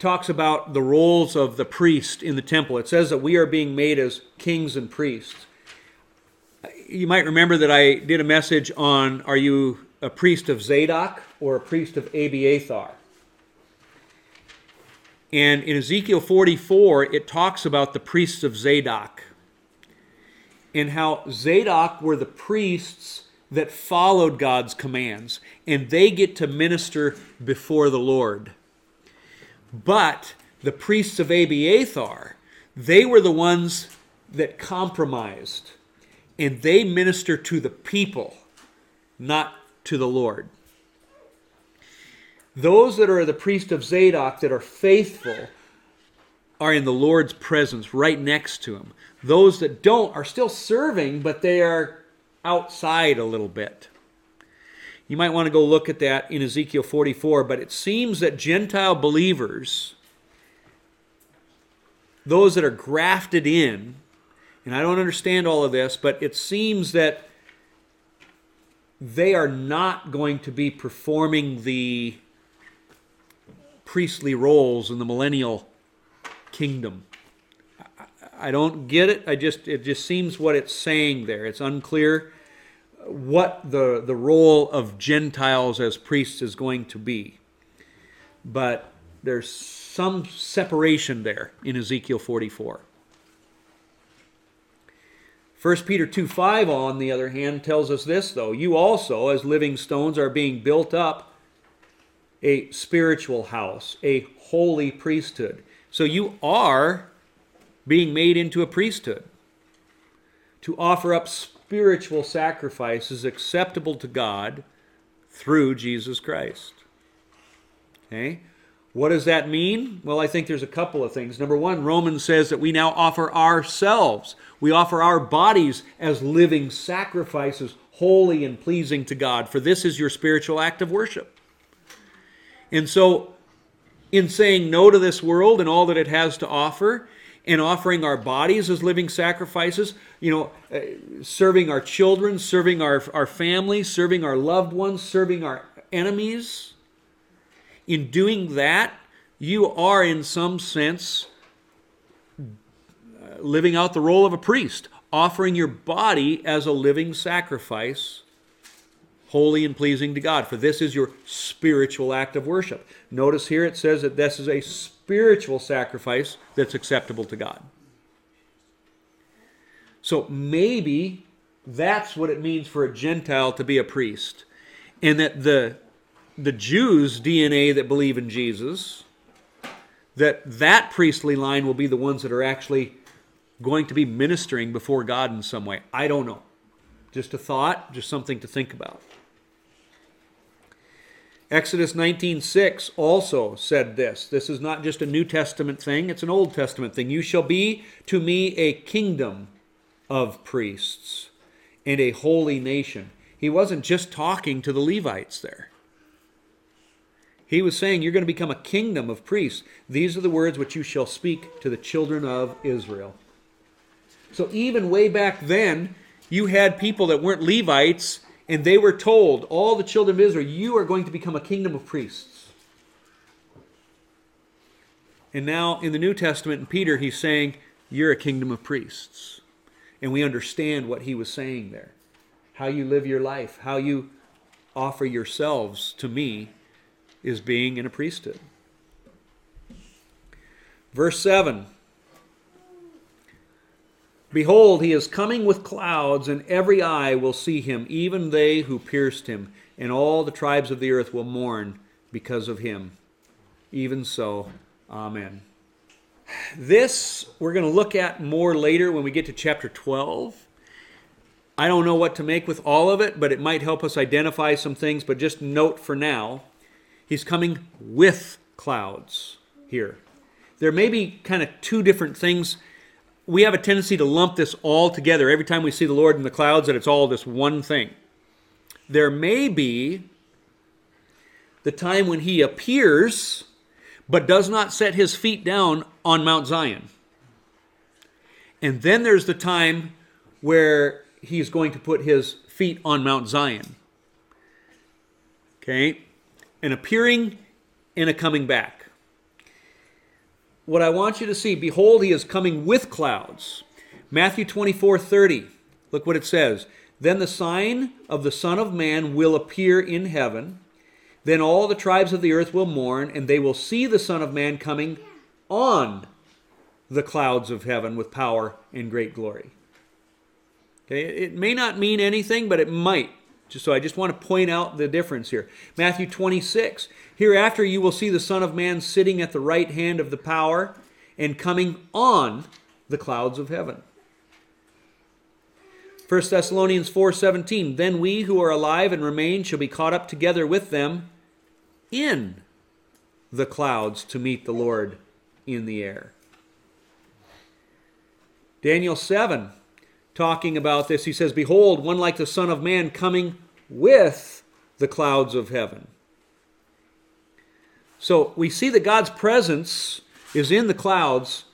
talks about the roles of the priest in the temple. It says that we are being made as kings and priests. You might remember that I did a message on are you a priest of Zadok or a priest of Abiathar? And in Ezekiel 44, it talks about the priests of Zadok and how Zadok were the priests that followed God's commands, and they get to minister before the Lord. But the priests of Abiathar, they were the ones that compromised, and they minister to the people, not to the Lord. Those that are the priest of Zadok that are faithful are in the Lord's presence right next to him. Those that don't are still serving, but they are outside a little bit. You might want to go look at that in Ezekiel 44, but it seems that Gentile believers, those that are grafted in, and I don't understand all of this, but it seems that they are not going to be performing the priestly roles in the millennial kingdom. I don't get it. I just it just seems what it's saying there. It's unclear what the the role of Gentiles as priests is going to be. But there's some separation there in Ezekiel 44. 1 Peter 2 5, on the other hand, tells us this, though. You also, as living stones, are being built up a spiritual house, a holy priesthood. So you are being made into a priesthood, to offer up spiritual sacrifice is acceptable to God through Jesus Christ. Okay? What does that mean? Well, I think there's a couple of things. Number one, Romans says that we now offer ourselves, we offer our bodies as living sacrifices, holy and pleasing to God, for this is your spiritual act of worship. And so, in saying no to this world and all that it has to offer, and offering our bodies as living sacrifices, you know, uh, serving our children, serving our, our families, serving our loved ones, serving our enemies. In doing that, you are, in some sense, uh, living out the role of a priest, offering your body as a living sacrifice, holy and pleasing to God. For this is your spiritual act of worship. Notice here it says that this is a spiritual sacrifice that's acceptable to God. So maybe that's what it means for a Gentile to be a priest. And that the, the Jews' DNA that believe in Jesus, that that priestly line will be the ones that are actually going to be ministering before God in some way. I don't know. Just a thought, just something to think about. Exodus 19:6 also said this. This is not just a New Testament thing, it's an Old Testament thing. You shall be to me a kingdom of priests and a holy nation. He wasn't just talking to the Levites there. He was saying, You're going to become a kingdom of priests. These are the words which you shall speak to the children of Israel. So even way back then, you had people that weren't Levites, and they were told, all the children of Israel, you are going to become a kingdom of priests. And now in the New Testament, in Peter, he's saying, You're a kingdom of priests. And we understand what he was saying there. How you live your life, how you offer yourselves to me, is being in a priesthood. Verse 7 Behold, he is coming with clouds, and every eye will see him, even they who pierced him, and all the tribes of the earth will mourn because of him. Even so, Amen. This we're going to look at more later when we get to chapter 12. I don't know what to make with all of it, but it might help us identify some things. But just note for now, he's coming with clouds here. There may be kind of two different things we have a tendency to lump this all together every time we see the Lord in the clouds, that it's all this one thing. There may be the time when he appears, but does not set his feet down on Mount Zion. And then there's the time where he's going to put his feet on Mount Zion. Okay? An appearing and a coming back what I want you to see behold, he is coming with clouds. Matthew 24 30. Look what it says. Then the sign of the Son of Man will appear in heaven. Then all the tribes of the earth will mourn, and they will see the Son of Man coming on the clouds of heaven with power and great glory. Okay, it may not mean anything, but it might. So I just want to point out the difference here. Matthew 26. Hereafter you will see the Son of Man sitting at the right hand of the power and coming on the clouds of heaven. 1 Thessalonians 4:17 Then we who are alive and remain shall be caught up together with them in the clouds to meet the Lord in the air. Daniel 7 talking about this, he says, Behold, one like the Son of Man coming with the clouds of heaven. So we see that God's presence is in the clouds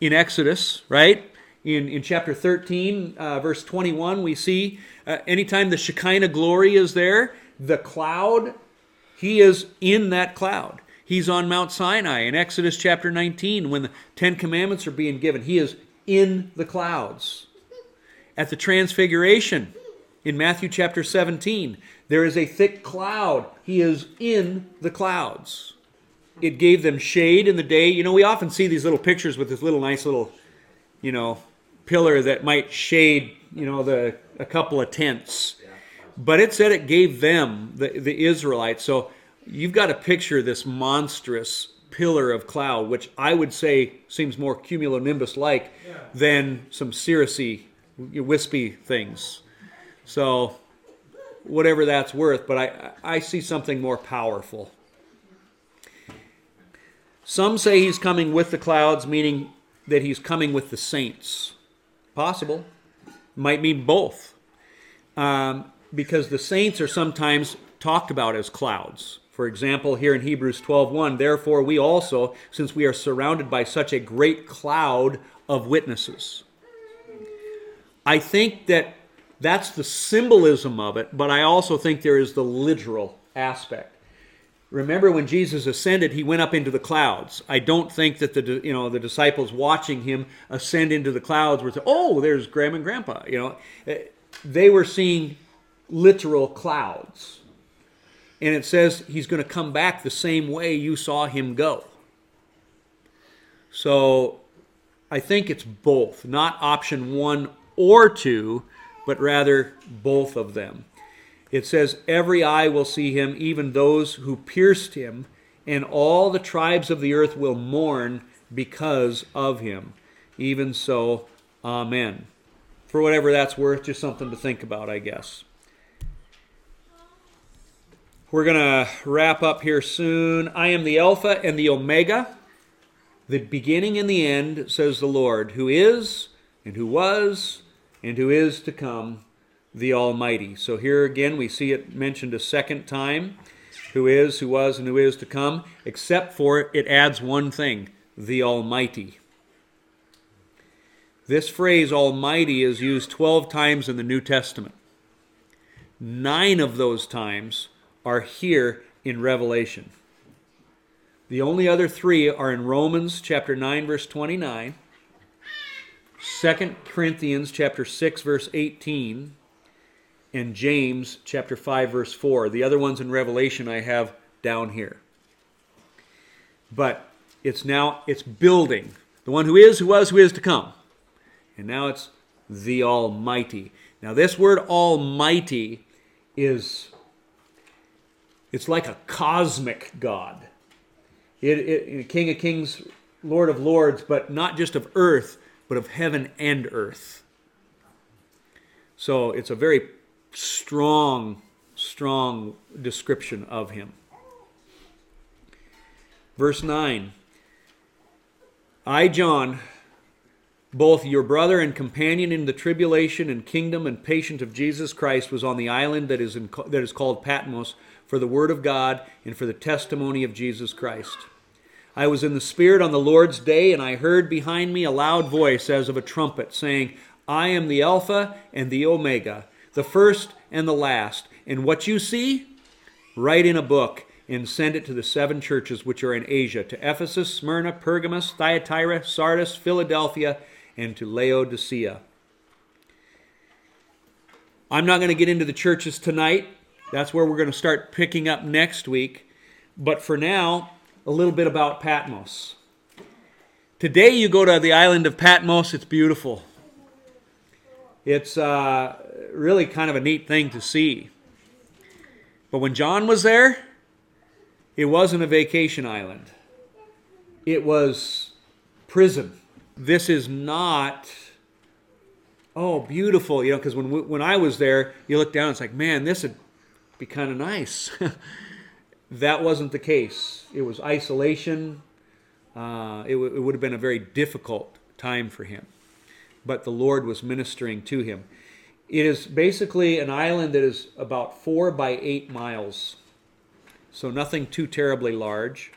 in Exodus, right? In, in chapter 13, uh, verse 21, we see uh, anytime the Shekinah glory is there, the cloud, he is in that cloud. He's on Mount Sinai in Exodus chapter 19 when the Ten Commandments are being given. He is in the clouds at the transfiguration in Matthew chapter 17. There is a thick cloud. He is in the clouds. It gave them shade in the day. You know, we often see these little pictures with this little nice little, you know, pillar that might shade, you know, the a couple of tents. But it said it gave them, the, the Israelites. So you've got to picture this monstrous pillar of cloud, which I would say seems more cumulonimbus like than some cirrusy wispy things. So, whatever that's worth, but I, I see something more powerful. Some say he's coming with the clouds, meaning that he's coming with the saints. Possible. Might mean both. Um, because the saints are sometimes talked about as clouds. For example, here in Hebrews 12:1, therefore we also, since we are surrounded by such a great cloud of witnesses. I think that that's the symbolism of it, but I also think there is the literal aspect. Remember when Jesus ascended, he went up into the clouds. I don't think that the you know the disciples watching him ascend into the clouds were saying, "Oh, there's Grandma and Grandpa." You know, eh, they were seeing literal clouds. And it says he's going to come back the same way you saw him go. So I think it's both, not option one or two, but rather both of them. It says, Every eye will see him, even those who pierced him, and all the tribes of the earth will mourn because of him. Even so, Amen. For whatever that's worth, just something to think about, I guess. We're going to wrap up here soon. I am the Alpha and the Omega, the beginning and the end, says the Lord, who is, and who was, and who is to come, the Almighty. So here again we see it mentioned a second time who is, who was, and who is to come, except for it adds one thing the Almighty. This phrase, Almighty, is used 12 times in the New Testament. Nine of those times are here in Revelation. The only other three are in Romans chapter 9 verse 29, 2 Corinthians chapter 6 verse 18, and James chapter 5 verse 4. The other ones in Revelation I have down here. But it's now it's building. The one who is, who was, who is to come. And now it's the Almighty. Now this word Almighty is it's like a cosmic God. It, it, King of Kings, Lord of Lords, but not just of earth, but of heaven and earth. So it's a very strong, strong description of him. Verse 9 I, John, both your brother and companion in the tribulation and kingdom and patience of Jesus Christ, was on the island that is, in, that is called Patmos for the word of God and for the testimony of Jesus Christ. I was in the Spirit on the Lord's day, and I heard behind me a loud voice as of a trumpet, saying, I am the Alpha and the Omega, the first and the last. And what you see, write in a book and send it to the seven churches which are in Asia to Ephesus, Smyrna, Pergamos, Thyatira, Sardis, Philadelphia, and to Laodicea. I'm not going to get into the churches tonight. That's where we're going to start picking up next week. But for now, a little bit about Patmos. Today, you go to the island of Patmos, it's beautiful. It's uh, really kind of a neat thing to see. But when John was there, it wasn't a vacation island, it was prison. This is not, oh, beautiful, you know, because when, when I was there, you look down, it's like, man, this would be kind of nice. [laughs] that wasn't the case. It was isolation. Uh, it, w- it would have been a very difficult time for him. But the Lord was ministering to him. It is basically an island that is about four by eight miles so nothing too terribly large.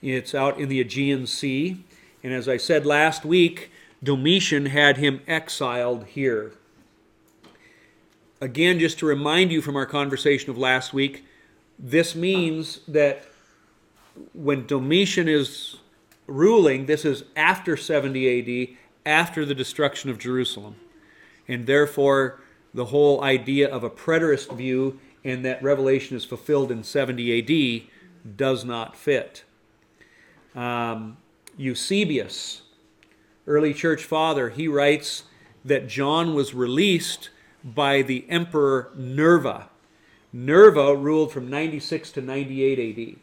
It's out in the Aegean Sea. And as I said last week, Domitian had him exiled here. Again, just to remind you from our conversation of last week, this means that when Domitian is ruling, this is after 70 AD, after the destruction of Jerusalem. And therefore, the whole idea of a preterist view and that Revelation is fulfilled in 70 AD does not fit. Um, Eusebius, early church father, he writes that John was released by the emperor Nerva. Nerva ruled from 96 to 98 AD.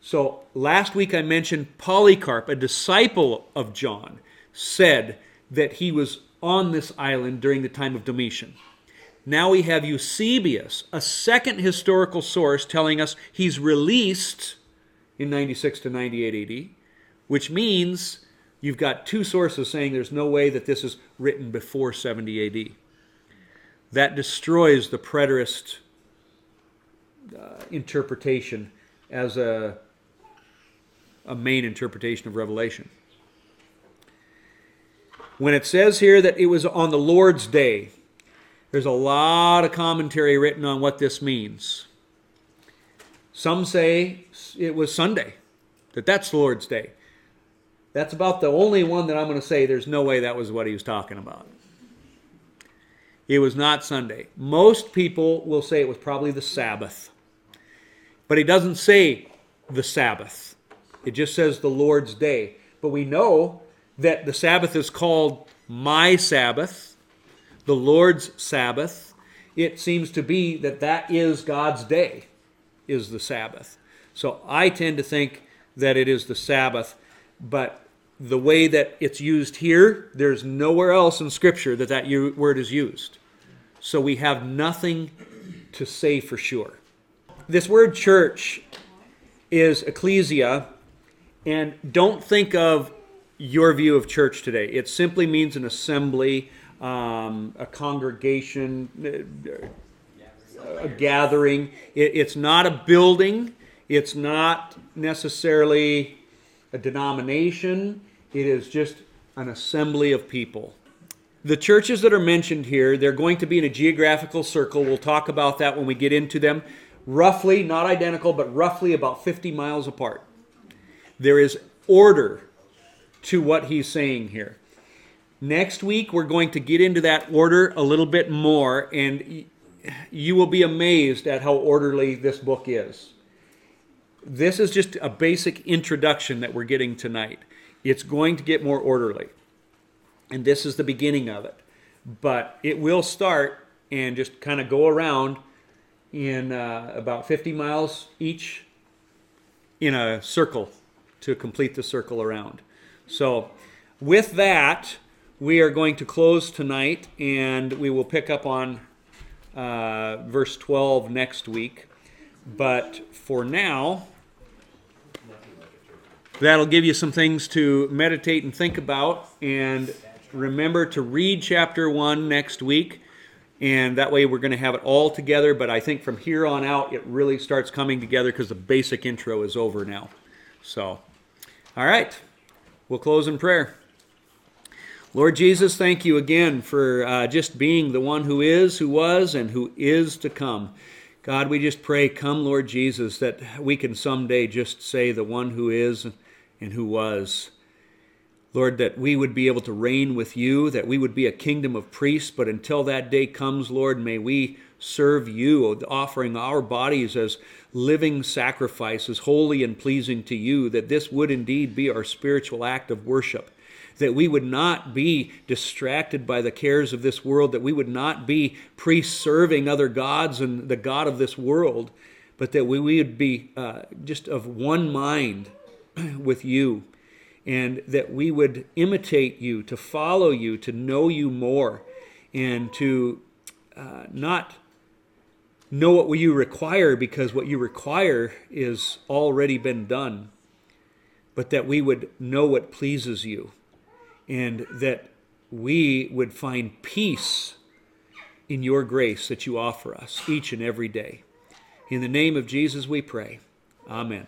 So last week I mentioned Polycarp, a disciple of John, said that he was on this island during the time of Domitian. Now we have Eusebius, a second historical source telling us he's released in 96 to 98 AD, which means you've got two sources saying there's no way that this is written before 70 AD. That destroys the preterist uh, interpretation as a, a main interpretation of Revelation. When it says here that it was on the Lord's day, there's a lot of commentary written on what this means. Some say it was Sunday, that that's the Lord's Day. That's about the only one that I'm going to say there's no way that was what he was talking about. It was not Sunday. Most people will say it was probably the Sabbath. But he doesn't say the Sabbath, it just says the Lord's Day. But we know that the Sabbath is called my Sabbath the Lord's Sabbath, it seems to be that that is God's day, is the Sabbath. So I tend to think that it is the Sabbath, but the way that it's used here, there's nowhere else in Scripture that that word is used. So we have nothing to say for sure. This word church is ecclesia, and don't think of your view of church today. It simply means an assembly um, a congregation, a gathering. It, it's not a building, it's not necessarily a denomination. It is just an assembly of people. The churches that are mentioned here, they're going to be in a geographical circle. We'll talk about that when we get into them. Roughly, not identical, but roughly about 50 miles apart. There is order to what he's saying here. Next week, we're going to get into that order a little bit more, and you will be amazed at how orderly this book is. This is just a basic introduction that we're getting tonight. It's going to get more orderly, and this is the beginning of it. But it will start and just kind of go around in uh, about 50 miles each in a circle to complete the circle around. So, with that, we are going to close tonight and we will pick up on uh, verse 12 next week. But for now, that'll give you some things to meditate and think about. And remember to read chapter 1 next week. And that way we're going to have it all together. But I think from here on out, it really starts coming together because the basic intro is over now. So, all right, we'll close in prayer. Lord Jesus, thank you again for uh, just being the one who is, who was, and who is to come. God, we just pray, come, Lord Jesus, that we can someday just say the one who is and who was. Lord, that we would be able to reign with you, that we would be a kingdom of priests, but until that day comes, Lord, may we serve you, offering our bodies as living sacrifices, holy and pleasing to you, that this would indeed be our spiritual act of worship. That we would not be distracted by the cares of this world, that we would not be priests serving other gods and the God of this world, but that we would be uh, just of one mind [clears throat] with you, and that we would imitate you, to follow you, to know you more, and to uh, not know what you require because what you require is already been done, but that we would know what pleases you, and that we would find peace in your grace that you offer us each and every day. In the name of Jesus we pray. Amen.